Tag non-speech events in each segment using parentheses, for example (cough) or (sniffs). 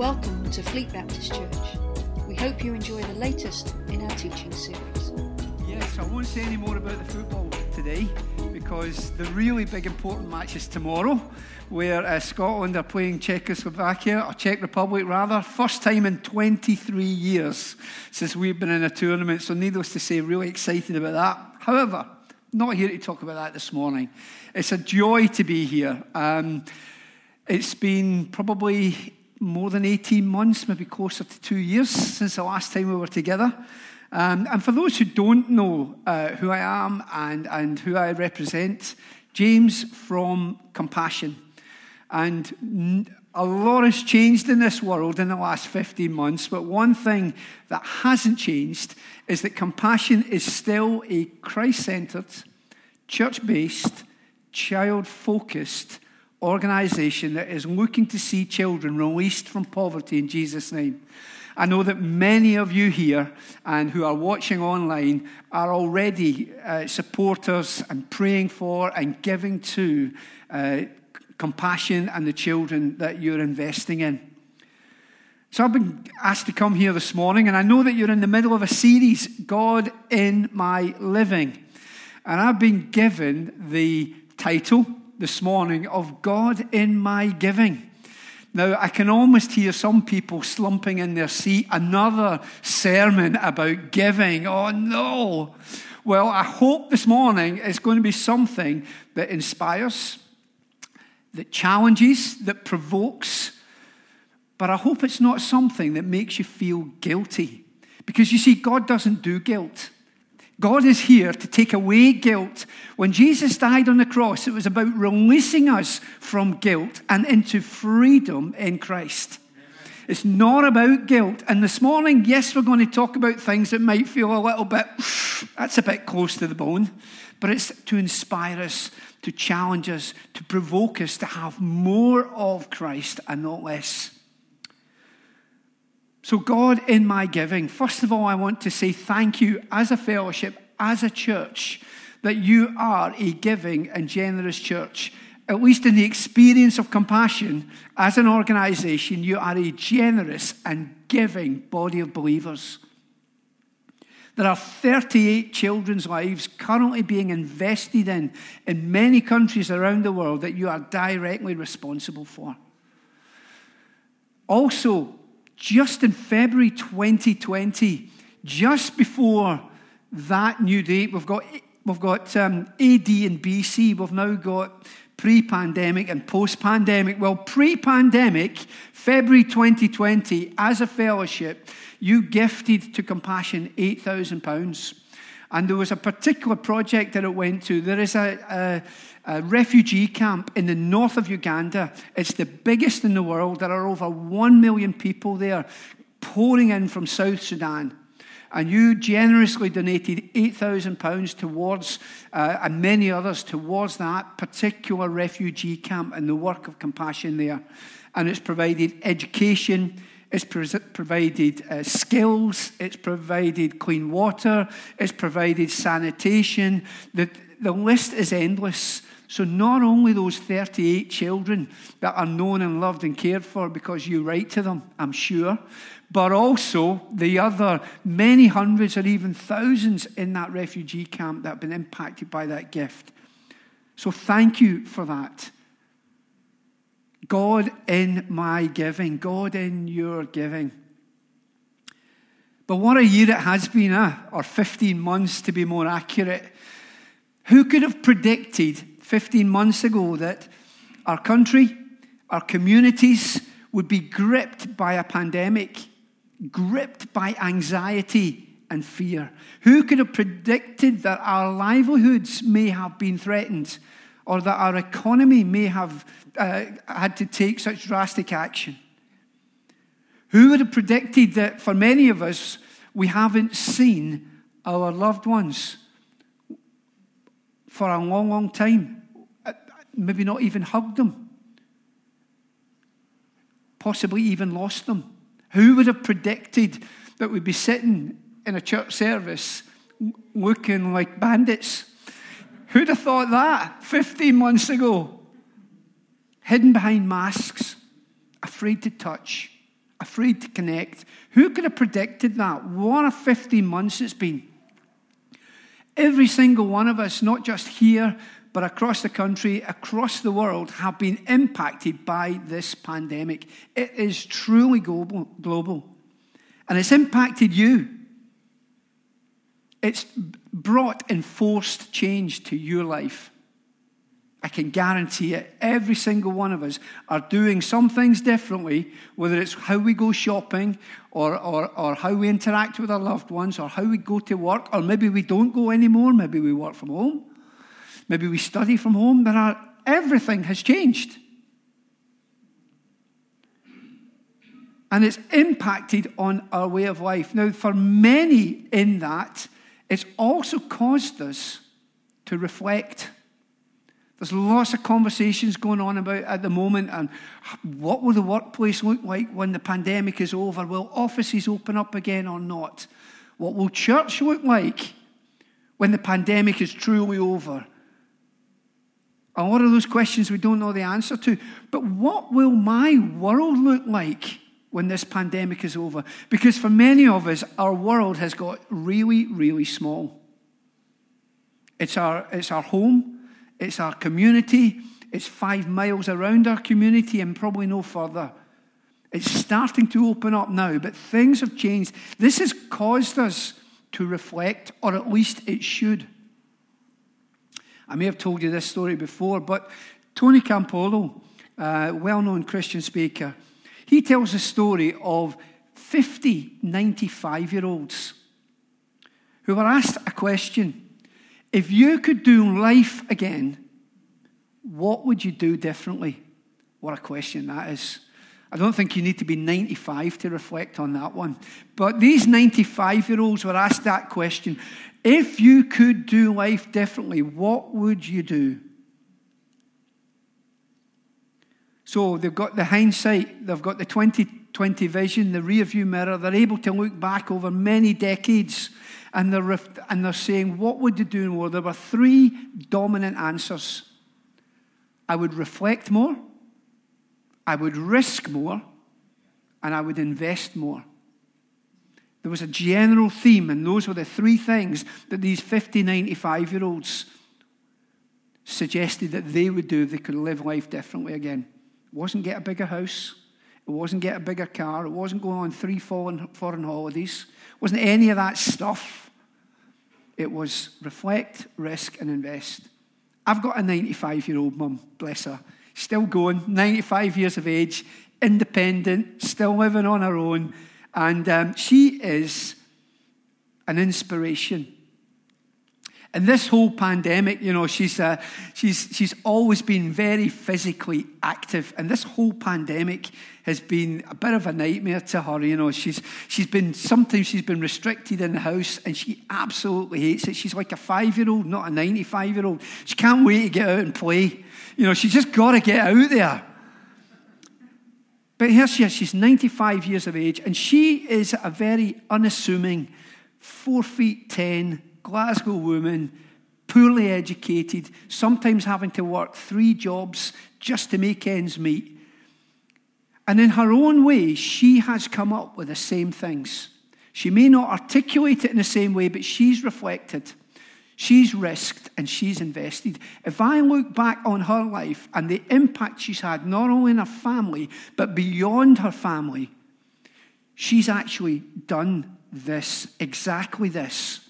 Welcome to Fleet Baptist Church. We hope you enjoy the latest in our teaching series. Yes, I won't say any more about the football today because the really big important match is tomorrow, where uh, Scotland are playing Czechoslovakia, or Czech Republic rather. First time in 23 years since we've been in a tournament, so needless to say, really excited about that. However, not here to talk about that this morning. It's a joy to be here. Um, it's been probably more than 18 months, maybe closer to two years since the last time we were together. Um, and for those who don't know uh, who I am and, and who I represent, James from Compassion. And a lot has changed in this world in the last 15 months, but one thing that hasn't changed is that Compassion is still a Christ centered, church based, child focused organization that is looking to see children released from poverty in Jesus' name. I know that many of you here and who are watching online are already uh, supporters and praying for and giving to uh, compassion and the children that you're investing in. So I've been asked to come here this morning, and I know that you're in the middle of a series, God in My Living. And I've been given the title this morning of God in My Giving. Now, I can almost hear some people slumping in their seat. Another sermon about giving. Oh, no. Well, I hope this morning is going to be something that inspires, that challenges, that provokes. But I hope it's not something that makes you feel guilty. Because you see, God doesn't do guilt. God is here to take away guilt. When Jesus died on the cross, it was about releasing us from guilt and into freedom in Christ. It's not about guilt. And this morning, yes, we're going to talk about things that might feel a little bit, (sniffs) that's a bit close to the bone. But it's to inspire us, to challenge us, to provoke us to have more of Christ and not less. So, God, in my giving, first of all, I want to say thank you as a fellowship, as a church, that you are a giving and generous church. At least in the experience of compassion, as an organization, you are a generous and giving body of believers. There are 38 children's lives currently being invested in in many countries around the world that you are directly responsible for. Also, just in February 2020, just before that new date, we've got, we've got um, AD and BC, we've now got pre pandemic and post pandemic. Well, pre pandemic, February 2020, as a fellowship, you gifted to Compassion £8,000. And there was a particular project that it went to. There is a, a, a, refugee camp in the north of Uganda. It's the biggest in the world. There are over 1 million people there pouring in from South Sudan. And you generously donated £8,000 towards, uh, and many others, towards that particular refugee camp and the work of compassion there. And it's provided education, it's provided uh, skills, it's provided clean water, it's provided sanitation. The, the list is endless. So, not only those 38 children that are known and loved and cared for because you write to them, I'm sure, but also the other many hundreds or even thousands in that refugee camp that have been impacted by that gift. So, thank you for that. God in my giving, God in your giving. But what a year it has been, uh, or 15 months to be more accurate. Who could have predicted 15 months ago that our country, our communities would be gripped by a pandemic, gripped by anxiety and fear? Who could have predicted that our livelihoods may have been threatened? Or that our economy may have uh, had to take such drastic action. Who would have predicted that for many of us, we haven't seen our loved ones for a long, long time? Uh, maybe not even hugged them, possibly even lost them. Who would have predicted that we'd be sitting in a church service looking like bandits? Who'd have thought that 15 months ago? Hidden behind masks, afraid to touch, afraid to connect. Who could have predicted that? What a 15 months it's been. Every single one of us, not just here, but across the country, across the world, have been impacted by this pandemic. It is truly global, global. and it's impacted you. It's brought enforced change to your life. I can guarantee it. Every single one of us are doing some things differently, whether it's how we go shopping or, or, or how we interact with our loved ones or how we go to work, or maybe we don't go anymore, maybe we work from home, maybe we study from home. There are, everything has changed. And it's impacted on our way of life. Now, for many in that, it's also caused us to reflect there's lots of conversations going on about at the moment and what will the workplace look like when the pandemic is over? Will offices open up again or not? What will church look like when the pandemic is truly over? A lot of those questions we don't know the answer to. But what will my world look like when this pandemic is over? Because for many of us, our world has got really, really small. It's our, it's our home, it's our community. It's five miles around our community and probably no further. It's starting to open up now, but things have changed. This has caused us to reflect, or at least it should. I may have told you this story before, but Tony Campolo, uh, a well known Christian speaker, he tells a story of 50 95 year olds who were asked a question if you could do life again, what would you do differently? What a question that is. I don't think you need to be 95 to reflect on that one. But these 95 year olds were asked that question if you could do life differently, what would you do? So they've got the hindsight, they've got the 2020 vision, the rear view mirror. They're able to look back over many decades and they're, and they're saying, What would you do more? There were three dominant answers I would reflect more, I would risk more, and I would invest more. There was a general theme, and those were the three things that these 50, 95 year olds suggested that they would do if they could live life differently again. It wasn't get a bigger house, it wasn't get a bigger car, it wasn't going on three foreign, foreign holidays, it wasn't any of that stuff. It was reflect, risk, and invest. I've got a 95 year old mum, bless her, still going, 95 years of age, independent, still living on her own. And um, she is an inspiration. And this whole pandemic, you know, she's, uh, she's, she's always been very physically active. And this whole pandemic has been a bit of a nightmare to her. You know, she's, she's been, sometimes she's been restricted in the house and she absolutely hates it. She's like a five year old, not a 95 year old. She can't wait to get out and play. You know, she's just got to get out there. But here she is, she's 95 years of age, and she is a very unassuming, four feet 10 Glasgow woman, poorly educated, sometimes having to work three jobs just to make ends meet. And in her own way, she has come up with the same things. She may not articulate it in the same way, but she's reflected. She's risked and she's invested. If I look back on her life and the impact she's had, not only in her family, but beyond her family, she's actually done this, exactly this.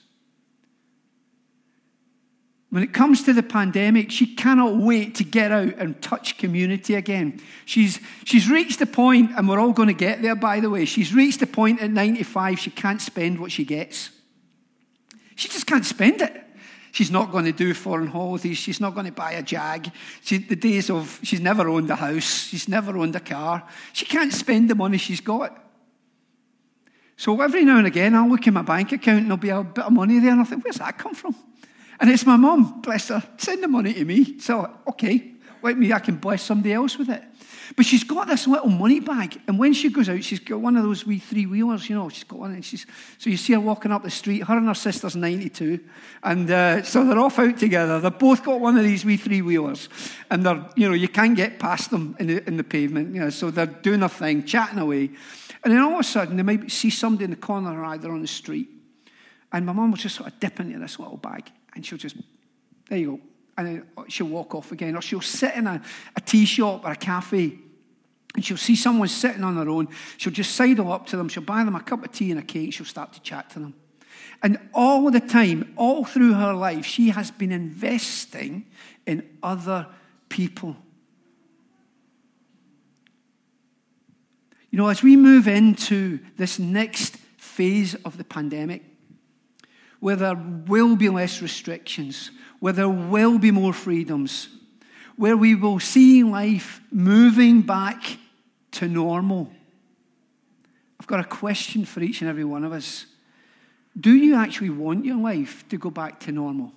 When it comes to the pandemic, she cannot wait to get out and touch community again. She's, she's reached the point, and we're all going to get there, by the way. She's reached the point at 95 she can't spend what she gets. She just can't spend it. She's not going to do foreign holidays. She's not going to buy a Jag. She, the days of, she's never owned a house. She's never owned a car. She can't spend the money she's got. So every now and again, I'll look in my bank account and there'll be a bit of money there, and I'll think, where's that come from? And it's my mum, bless her, send the money to me. So, okay, let me, I can bless somebody else with it. But she's got this little money bag, and when she goes out, she's got one of those wee three wheelers, you know. She's got one, and she's so you see her walking up the street. Her and her sister's 92, and uh, so they're off out together. They've both got one of these wee three wheelers, and they're you know you can't get past them in the, in the pavement, you know. So they're doing their thing, chatting away, and then all of a sudden they might see somebody in the corner or either on the street, and my mum was just sort of dipping into this little bag, and she'll just there you go, and then uh, she'll walk off again, or she'll sit in a, a tea shop or a cafe and she'll see someone sitting on their own. She'll just sidle up to them. She'll buy them a cup of tea and a cake. She'll start to chat to them. And all the time, all through her life, she has been investing in other people. You know, as we move into this next phase of the pandemic, where there will be less restrictions, where there will be more freedoms, where we will see life moving back to normal. I've got a question for each and every one of us. Do you actually want your life to go back to normal?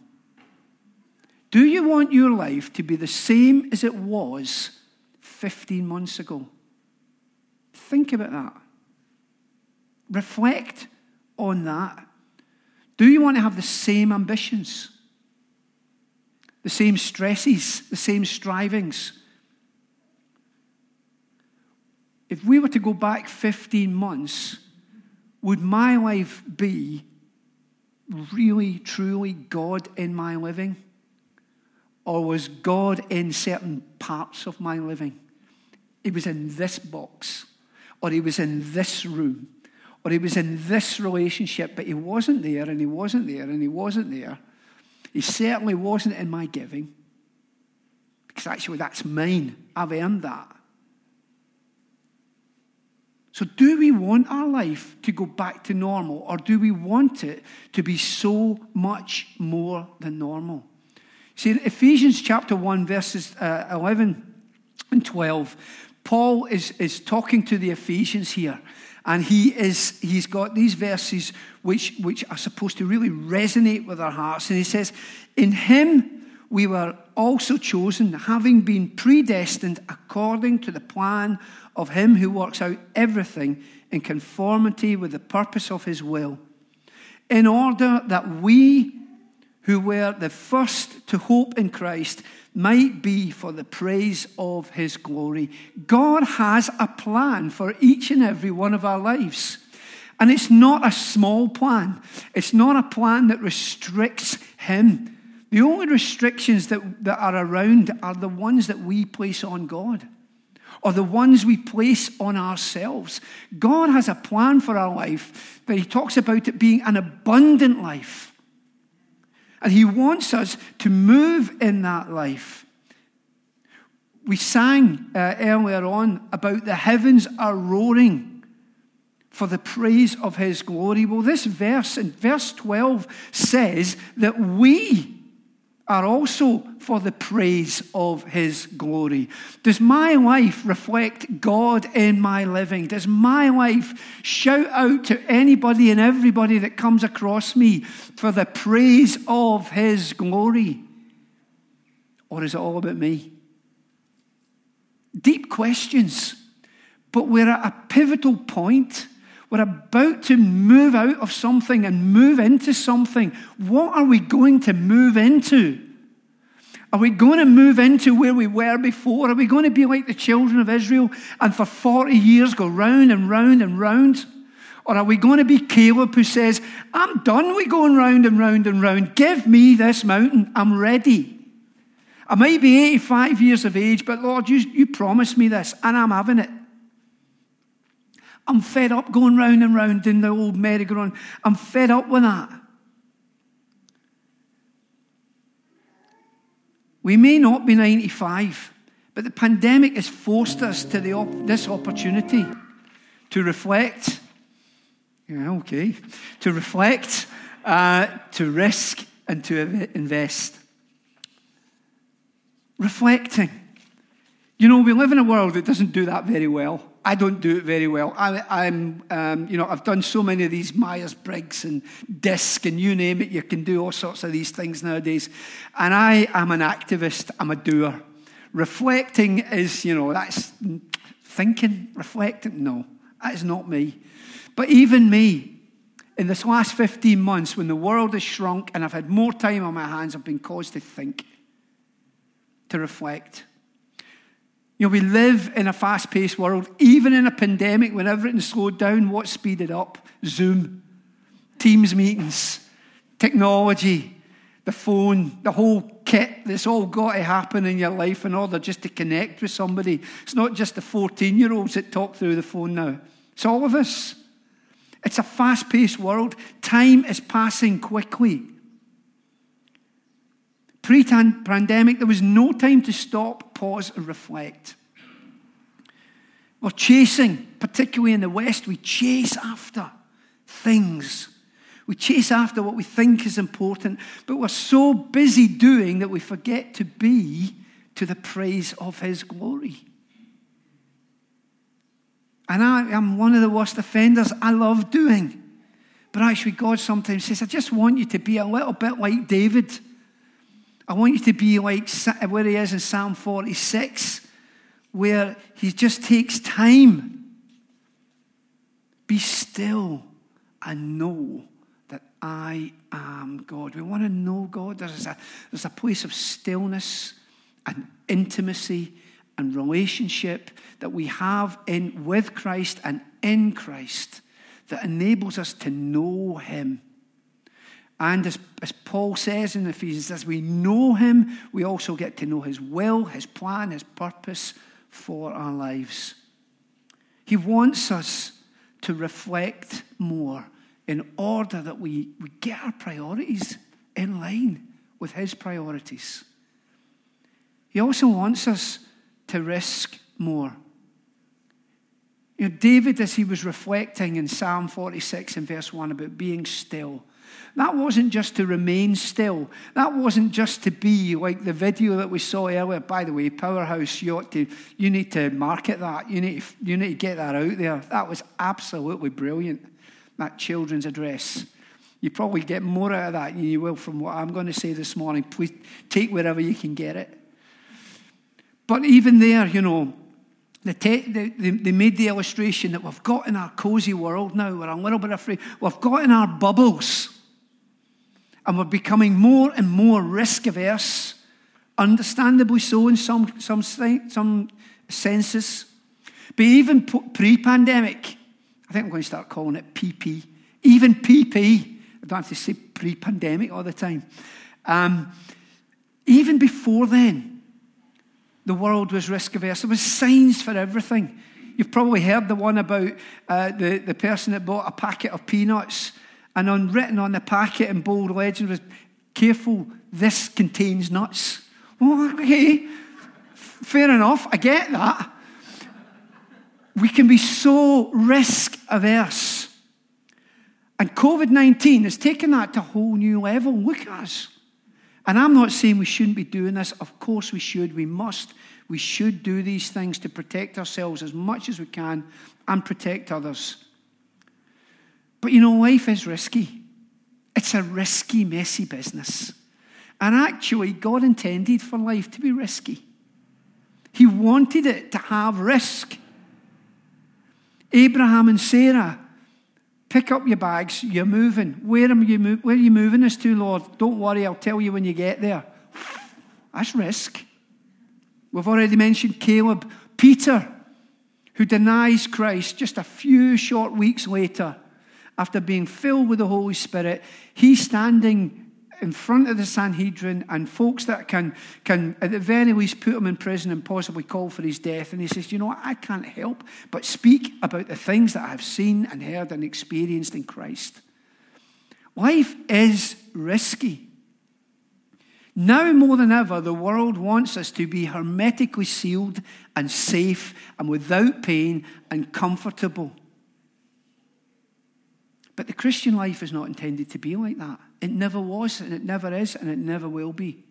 Do you want your life to be the same as it was 15 months ago? Think about that. Reflect on that. Do you want to have the same ambitions? the same stresses, the same strivings. If we were to go back 15 months, would my life be really, truly God in my living? Or was God in certain parts of my living? He was in this box, or he was in this room, or he was in this relationship, but he wasn't there, and he wasn't there, and he wasn't there. He certainly wasn't in my giving, because actually that's mine. I've earned that. So, do we want our life to go back to normal, or do we want it to be so much more than normal? See, in Ephesians chapter 1, verses uh, 11 and 12, Paul is, is talking to the Ephesians here. And he is, he's got these verses which, which are supposed to really resonate with our hearts. And he says, In him we were also chosen, having been predestined according to the plan of him who works out everything in conformity with the purpose of his will, in order that we who were the first to hope in Christ might be for the praise of his glory. God has a plan for each and every one of our lives. And it's not a small plan, it's not a plan that restricts him. The only restrictions that, that are around are the ones that we place on God or the ones we place on ourselves. God has a plan for our life that He talks about it being an abundant life. And He wants us to move in that life. We sang uh, earlier on about the heavens are roaring for the praise of His glory. Well, this verse in verse 12 says that we are also for the praise of his glory. Does my life reflect God in my living? Does my life shout out to anybody and everybody that comes across me for the praise of his glory? Or is it all about me? Deep questions, but we're at a pivotal point. We're about to move out of something and move into something. What are we going to move into? Are we going to move into where we were before? Are we going to be like the children of Israel and for 40 years go round and round and round? Or are we going to be Caleb who says, I'm done with going round and round and round. Give me this mountain. I'm ready. I might be 85 years of age, but Lord, you, you promised me this, and I'm having it. I'm fed up going round and round in the old merry-go-round. I'm fed up with that. We may not be 95, but the pandemic has forced us to op- this opportunity to reflect. Yeah, okay. To reflect, uh, to risk, and to invest. Reflecting. You know, we live in a world that doesn't do that very well. I don't do it very well. I, am um, you know, I've done so many of these Myers Briggs and DISC and you name it. You can do all sorts of these things nowadays. And I am an activist. I'm a doer. reflecting is, you know, that's thinking, reflecting. No, that is not me. But even me, in this last 15 months, when the world has shrunk and I've had more time on my hands, I've been caused to think, to reflect. You know, we live in a fast paced world, even in a pandemic when everything's slowed down. What speeded up? Zoom, Teams meetings, technology, the phone, the whole kit that's all got to happen in your life in order just to connect with somebody. It's not just the 14 year olds that talk through the phone now, it's all of us. It's a fast paced world. Time is passing quickly. Pre pandemic, there was no time to stop, pause, and reflect. We're chasing, particularly in the West, we chase after things. We chase after what we think is important, but we're so busy doing that we forget to be to the praise of His glory. And I am one of the worst offenders. I love doing. But actually, God sometimes says, I just want you to be a little bit like David. I want you to be like where he is in Psalm 46, where he just takes time. Be still and know that I am God. We want to know God. There's a, there's a place of stillness and intimacy and relationship that we have in with Christ and in Christ that enables us to know him. And as, as Paul says in Ephesians, as we know him, we also get to know his will, his plan, his purpose for our lives. He wants us to reflect more in order that we, we get our priorities in line with his priorities. He also wants us to risk more. You know, David, as he was reflecting in Psalm 46 and verse 1 about being still, that wasn't just to remain still. That wasn't just to be like the video that we saw earlier. By the way, Powerhouse, to, you need to market that. You need to, you need to get that out there. That was absolutely brilliant, that children's address. You probably get more out of that than you will from what I'm going to say this morning. Please take wherever you can get it. But even there, you know, they made the illustration that we've got in our cozy world now, we're a little bit afraid. We've got in our bubbles, and we're becoming more and more risk averse, understandably so in some, some, some senses. But even pre pandemic, I think I'm going to start calling it PP, even PP, I don't have to say pre pandemic all the time. Um, even before then, the world was risk averse. There was signs for everything. You've probably heard the one about uh, the, the person that bought a packet of peanuts, and on written on the packet in bold legend was, "Careful, this contains nuts." Well, okay, fair enough. I get that. We can be so risk averse. And COVID 19 has taken that to a whole new level. Look at us. And I'm not saying we shouldn't be doing this. Of course we should. We must. We should do these things to protect ourselves as much as we can and protect others. But you know, life is risky. It's a risky, messy business. And actually, God intended for life to be risky. He wanted it to have risk. Abraham and Sarah Pick up your bags. You're moving. Where, am you mo- where are you moving us to, Lord? Don't worry. I'll tell you when you get there. That's risk. We've already mentioned Caleb. Peter, who denies Christ just a few short weeks later after being filled with the Holy Spirit, he's standing in front of the Sanhedrin and folks that can, can at the very least put him in prison and possibly call for his death. And he says, You know what? I can't help but speak about the things that I've seen and heard and experienced in Christ. Life is risky. Now more than ever, the world wants us to be hermetically sealed and safe and without pain and comfortable. But the Christian life is not intended to be like that. It never was, and it never is, and it never will be.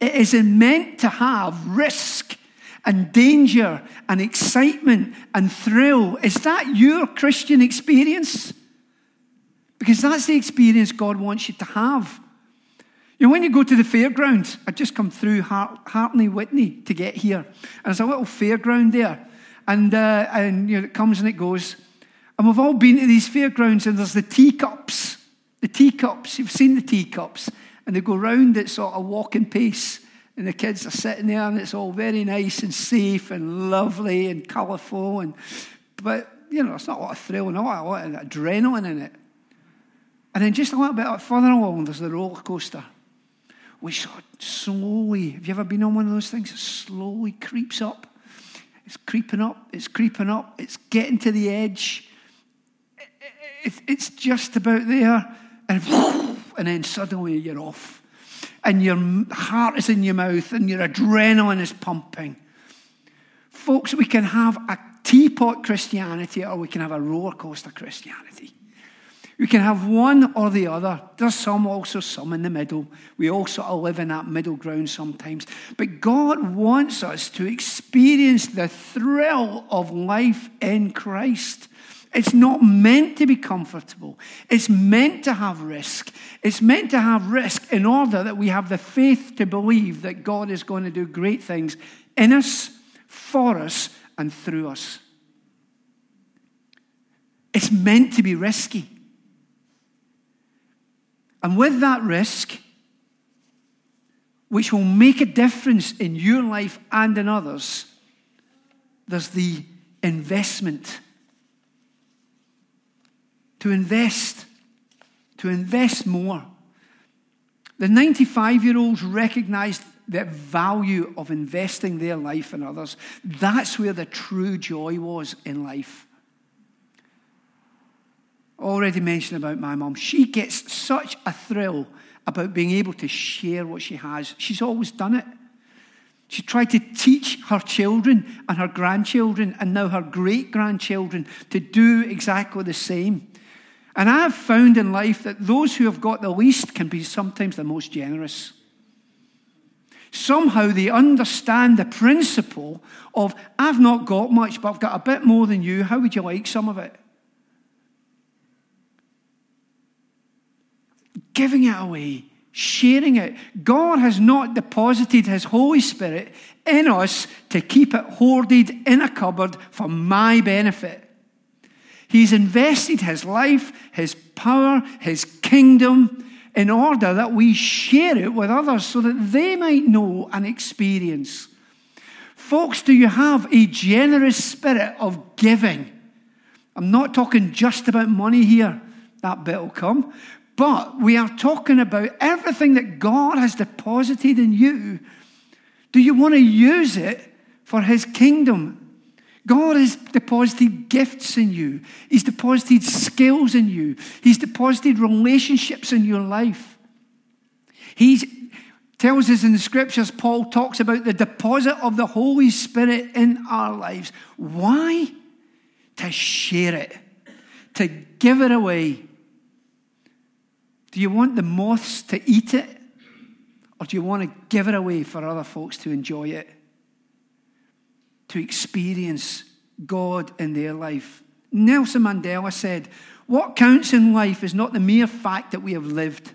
It is meant to have risk and danger and excitement and thrill. Is that your Christian experience? Because that's the experience God wants you to have. You know, when you go to the fairgrounds, I just come through Hart- Hartley Wintney to get here, and there's a little fairground there, and uh, and you know, it comes and it goes, and we've all been to these fairgrounds, and there's the teacups, the teacups. You've seen the teacups, and they go round at sort of walking pace, and the kids are sitting there, and it's all very nice and safe and lovely and colourful, and but you know, it's not a lot of thrill and a lot, of adrenaline in it. And then just a little bit further along, there's the roller coaster which slowly, have you ever been on one of those things? It slowly creeps up. It's creeping up, it's creeping up, it's getting to the edge. It's just about there, and, (sniffs) and then suddenly you're off. And your heart is in your mouth, and your adrenaline is pumping. Folks, we can have a teapot Christianity or we can have a roller coaster Christianity. We can have one or the other. There's some also, some in the middle. We all sort of live in that middle ground sometimes. But God wants us to experience the thrill of life in Christ. It's not meant to be comfortable. It's meant to have risk. It's meant to have risk in order that we have the faith to believe that God is going to do great things in us, for us, and through us. It's meant to be risky. And with that risk, which will make a difference in your life and in others, there's the investment. To invest, to invest more. The 95 year olds recognized the value of investing their life in others. That's where the true joy was in life already mentioned about my mum. She gets such a thrill about being able to share what she has. She's always done it. She tried to teach her children and her grandchildren and now her great grandchildren to do exactly the same. And I've found in life that those who have got the least can be sometimes the most generous. Somehow they understand the principle of, I've not got much, but I've got a bit more than you. How would you like some of it? giving it away, sharing it. God has not deposited His Holy Spirit in us to keep it hoarded in a cupboard for my benefit. He's invested His life, His power, His kingdom in order that we share it with others so that they might know and experience. Folks, do you have a generous spirit of giving? I'm not talking just about money here. That bit will come. But we are talking about everything that God has deposited in you. Do you want to use it for His kingdom? God has deposited gifts in you. He's deposited skills in you. He's deposited relationships in your life. He tells us in the scriptures, Paul talks about the deposit of the Holy Spirit in our lives. Why? To share it, to give it away do you want the moths to eat it? Or do you want to give it away for other folks to enjoy it? To experience God in their life? Nelson Mandela said, What counts in life is not the mere fact that we have lived,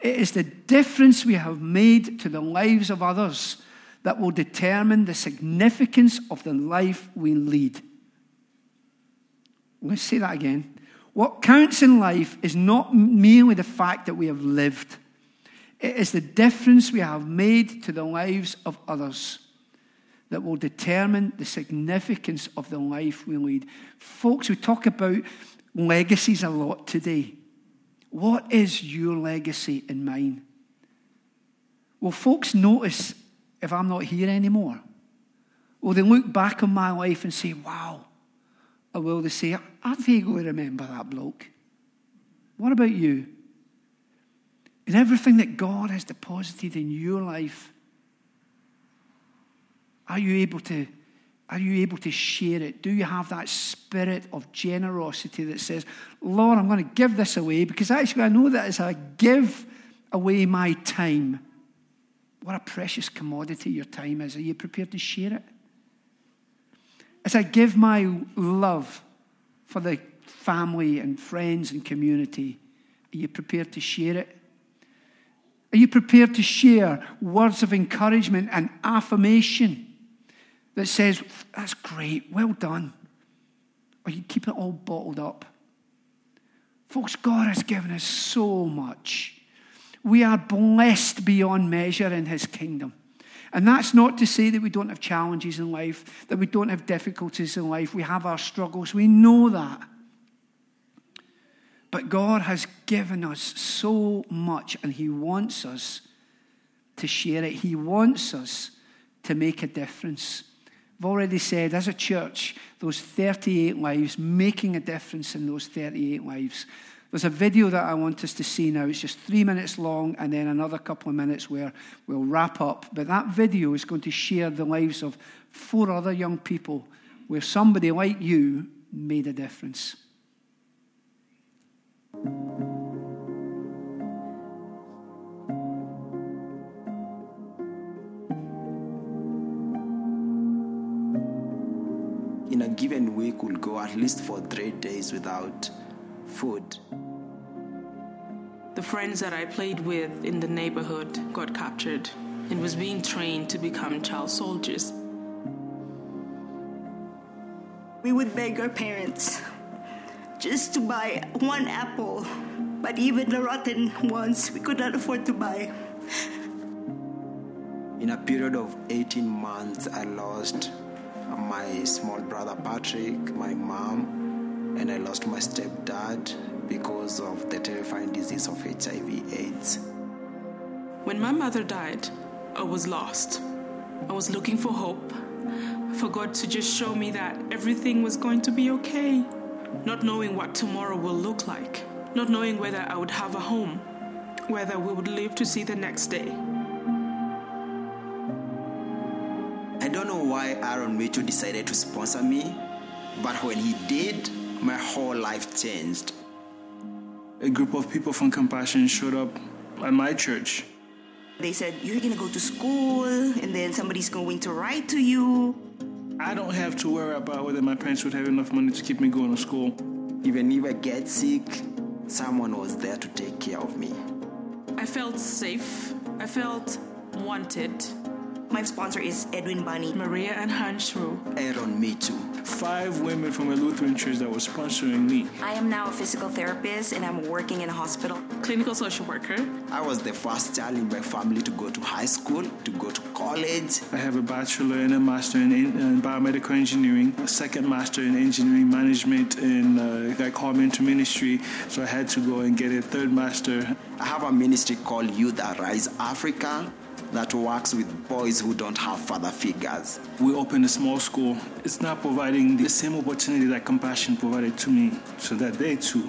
it is the difference we have made to the lives of others that will determine the significance of the life we lead. Let's say that again. What counts in life is not merely the fact that we have lived, it is the difference we have made to the lives of others that will determine the significance of the life we lead. Folks, we talk about legacies a lot today. What is your legacy and mine? Will folks notice if I'm not here anymore? Will they look back on my life and say, wow, or will they say, I vaguely remember that bloke? What about you? In everything that God has deposited in your life, are you able to are you able to share it? Do you have that spirit of generosity that says, Lord, I'm going to give this away because actually I know that as I give away my time, what a precious commodity your time is. Are you prepared to share it? as I give my love for the family and friends and community, are you prepared to share it? Are you prepared to share words of encouragement and affirmation that says, That's great, well done? Or you keep it all bottled up? Folks, God has given us so much. We are blessed beyond measure in His kingdom. And that's not to say that we don't have challenges in life, that we don't have difficulties in life. We have our struggles. We know that. But God has given us so much, and He wants us to share it. He wants us to make a difference. I've already said, as a church, those 38 lives, making a difference in those 38 lives. There's a video that I want us to see now. It's just three minutes long, and then another couple of minutes where we'll wrap up. But that video is going to share the lives of four other young people where somebody like you made a difference. Given week, we'll go at least for three days without food. The friends that I played with in the neighborhood got captured and was being trained to become child soldiers. We would beg our parents just to buy one apple, but even the rotten ones we could not afford to buy. In a period of 18 months, I lost my small brother Patrick, my mom, and I lost my stepdad because of the terrifying disease of HIV/AIDS. When my mother died, I was lost. I was looking for hope, for God to just show me that everything was going to be okay not knowing what tomorrow will look like, not knowing whether I would have a home, whether we would live to see the next day. Why Aaron Mitchell decided to sponsor me, but when he did, my whole life changed. A group of people from Compassion showed up at my church. They said, You're gonna go to school, and then somebody's going to write to you. I don't have to worry about whether my parents would have enough money to keep me going to school. Even if I get sick, someone was there to take care of me. I felt safe. I felt wanted. My sponsor is Edwin Bunny. Maria and Hanshru. Aaron Mitchell. Five women from a Lutheran church that were sponsoring me. I am now a physical therapist and I'm working in a hospital. Clinical social worker. I was the first child in my family to go to high school, to go to college. I have a bachelor and a master in, in biomedical engineering, a second master in engineering management, and uh, they called me into ministry, so I had to go and get a third master. I have a ministry called Youth Arise Africa that works with boys who don't have father figures. We opened a small school. It's now providing the same opportunity that Compassion provided to me so that they too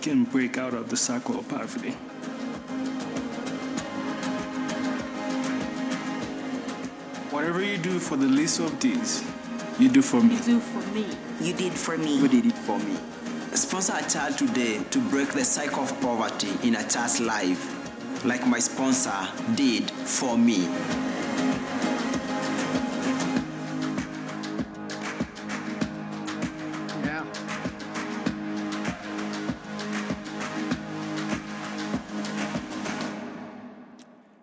can break out of the cycle of poverty. Whatever you do for the least of these, you do for me. You do for me. You did for me. You did it for me. Sponsor a child today to break the cycle of poverty in a child's life like my sponsor did for me.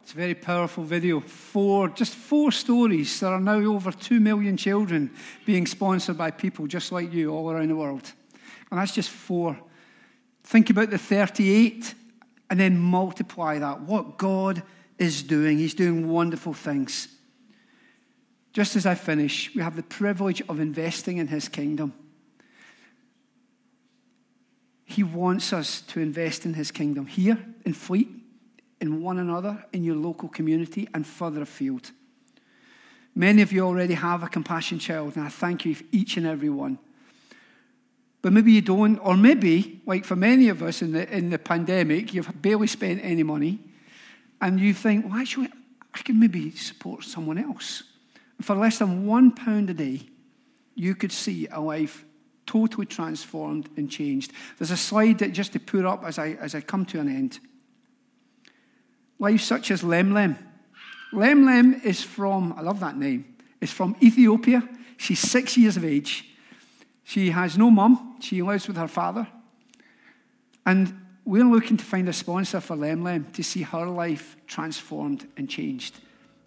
It's a very powerful video. Four, just four stories. There are now over two million children being sponsored by people just like you all around the world. And that's just four. Think about the 38 and then multiply that. What God is doing, He's doing wonderful things. Just as I finish, we have the privilege of investing in His kingdom. He wants us to invest in His kingdom here in Fleet, in one another, in your local community, and further afield. Many of you already have a compassion child, and I thank you each and every one but maybe you don't, or maybe, like for many of us in the, in the pandemic, you've barely spent any money, and you think, well, actually, I can maybe support someone else. For less than one pound a day, you could see a life totally transformed and changed. There's a slide that just to put up as I, as I come to an end. Life such as Lemlem. Lemlem is from, I love that name, is from Ethiopia. She's six years of age. She has no mum. She lives with her father. And we're looking to find a sponsor for Lemlem to see her life transformed and changed.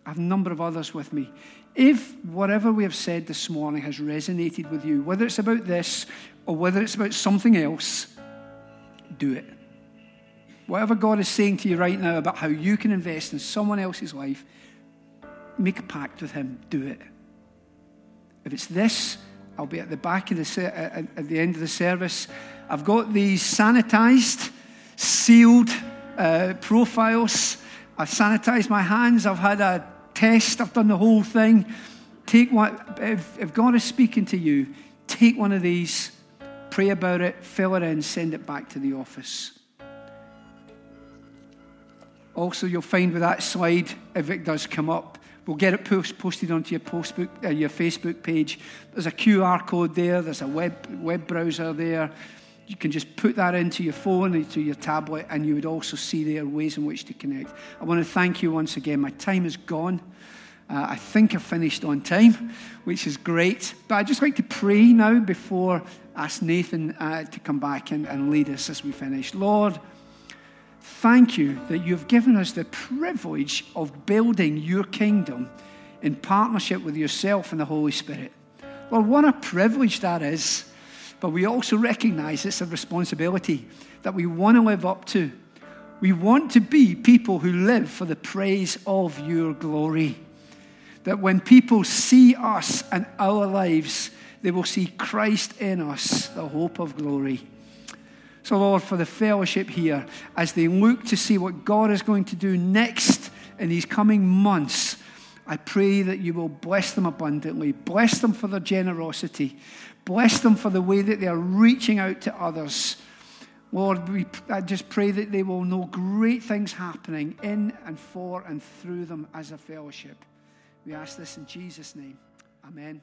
I have a number of others with me. If whatever we have said this morning has resonated with you, whether it's about this or whether it's about something else, do it. Whatever God is saying to you right now about how you can invest in someone else's life, make a pact with Him. Do it. If it's this, I'll be at the back of the at the end of the service. I've got these sanitized, sealed uh, profiles. I've sanitized my hands. I've had a test. I've done the whole thing. Take one. If, if God is speaking to you, take one of these, pray about it, fill it in, send it back to the office. Also, you'll find with that slide, if it does come up, we'll get it post, posted onto your, uh, your Facebook page. There's a QR code there, there's a web, web browser there. You can just put that into your phone, into your tablet, and you would also see there ways in which to connect. I want to thank you once again. My time is gone. Uh, I think I finished on time, which is great. But I'd just like to pray now before I ask Nathan uh, to come back and, and lead us as we finish. Lord, Thank you that you've given us the privilege of building your kingdom in partnership with yourself and the Holy Spirit. Lord, what a privilege that is. But we also recognize it's a responsibility that we want to live up to. We want to be people who live for the praise of your glory. That when people see us and our lives, they will see Christ in us, the hope of glory. So, Lord, for the fellowship here, as they look to see what God is going to do next in these coming months, I pray that you will bless them abundantly. Bless them for their generosity. Bless them for the way that they are reaching out to others. Lord, we, I just pray that they will know great things happening in and for and through them as a fellowship. We ask this in Jesus' name. Amen.